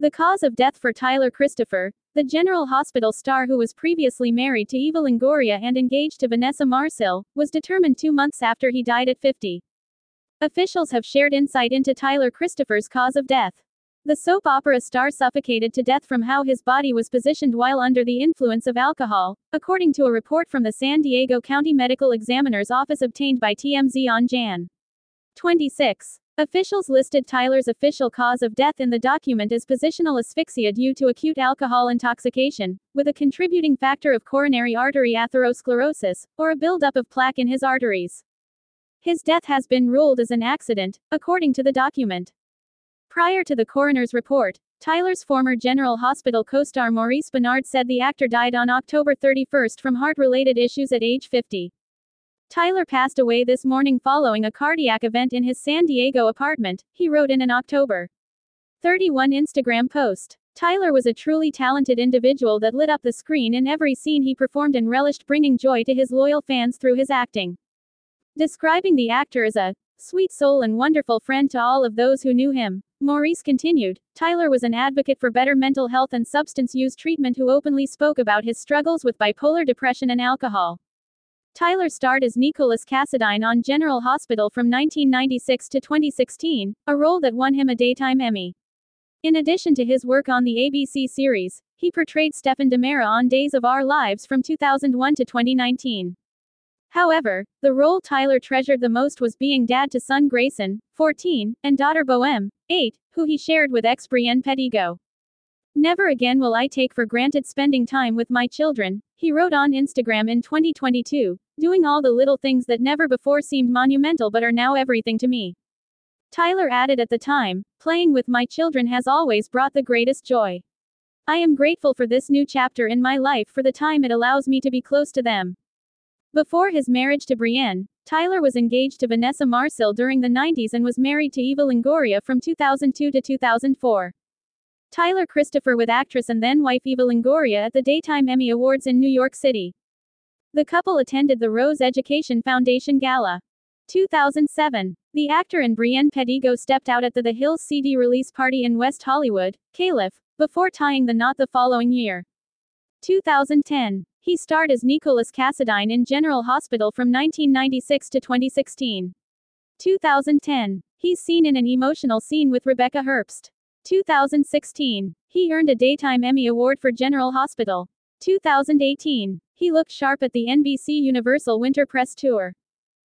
The cause of death for Tyler Christopher, the General Hospital star who was previously married to Eva Longoria and engaged to Vanessa Marcil, was determined two months after he died at 50. Officials have shared insight into Tyler Christopher's cause of death. The soap opera star suffocated to death from how his body was positioned while under the influence of alcohol, according to a report from the San Diego County Medical Examiner's Office obtained by TMZ on Jan. 26. Officials listed Tyler's official cause of death in the document as positional asphyxia due to acute alcohol intoxication, with a contributing factor of coronary artery atherosclerosis, or a buildup of plaque in his arteries. His death has been ruled as an accident, according to the document. Prior to the coroner's report, Tyler's former General Hospital co-star Maurice Benard said the actor died on October 31 from heart-related issues at age 50. Tyler passed away this morning following a cardiac event in his San Diego apartment, he wrote in an October 31 Instagram post. Tyler was a truly talented individual that lit up the screen in every scene he performed and relished bringing joy to his loyal fans through his acting. Describing the actor as a sweet soul and wonderful friend to all of those who knew him, Maurice continued, Tyler was an advocate for better mental health and substance use treatment who openly spoke about his struggles with bipolar depression and alcohol. Tyler starred as Nicholas Cassadine on General Hospital from 1996 to 2016, a role that won him a Daytime Emmy. In addition to his work on the ABC series, he portrayed Stephen DiMera on Days of Our Lives from 2001 to 2019. However, the role Tyler treasured the most was being dad to son Grayson, 14, and daughter Boheme, 8, who he shared with ex Brienne Pedigo. Never again will I take for granted spending time with my children, he wrote on Instagram in 2022, doing all the little things that never before seemed monumental but are now everything to me. Tyler added at the time, playing with my children has always brought the greatest joy. I am grateful for this new chapter in my life for the time it allows me to be close to them. Before his marriage to Brienne, Tyler was engaged to Vanessa Marcil during the 90s and was married to Eva Longoria from 2002 to 2004. Tyler Christopher with actress and then wife Eva Longoria at the Daytime Emmy Awards in New York City. The couple attended the Rose Education Foundation Gala. 2007. The actor and Brienne Pedigo stepped out at the The Hills CD release party in West Hollywood, Calif, before tying the knot the following year. 2010. He starred as Nicholas Cassadine in General Hospital from 1996 to 2016. 2010. He's seen in an emotional scene with Rebecca Herbst. 2016. He earned a Daytime Emmy Award for General Hospital. 2018. He looked sharp at the NBC Universal Winter Press Tour.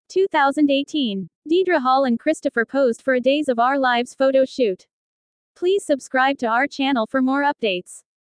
2018. Deidre Hall and Christopher posed for a Days of Our Lives photo shoot. Please subscribe to our channel for more updates.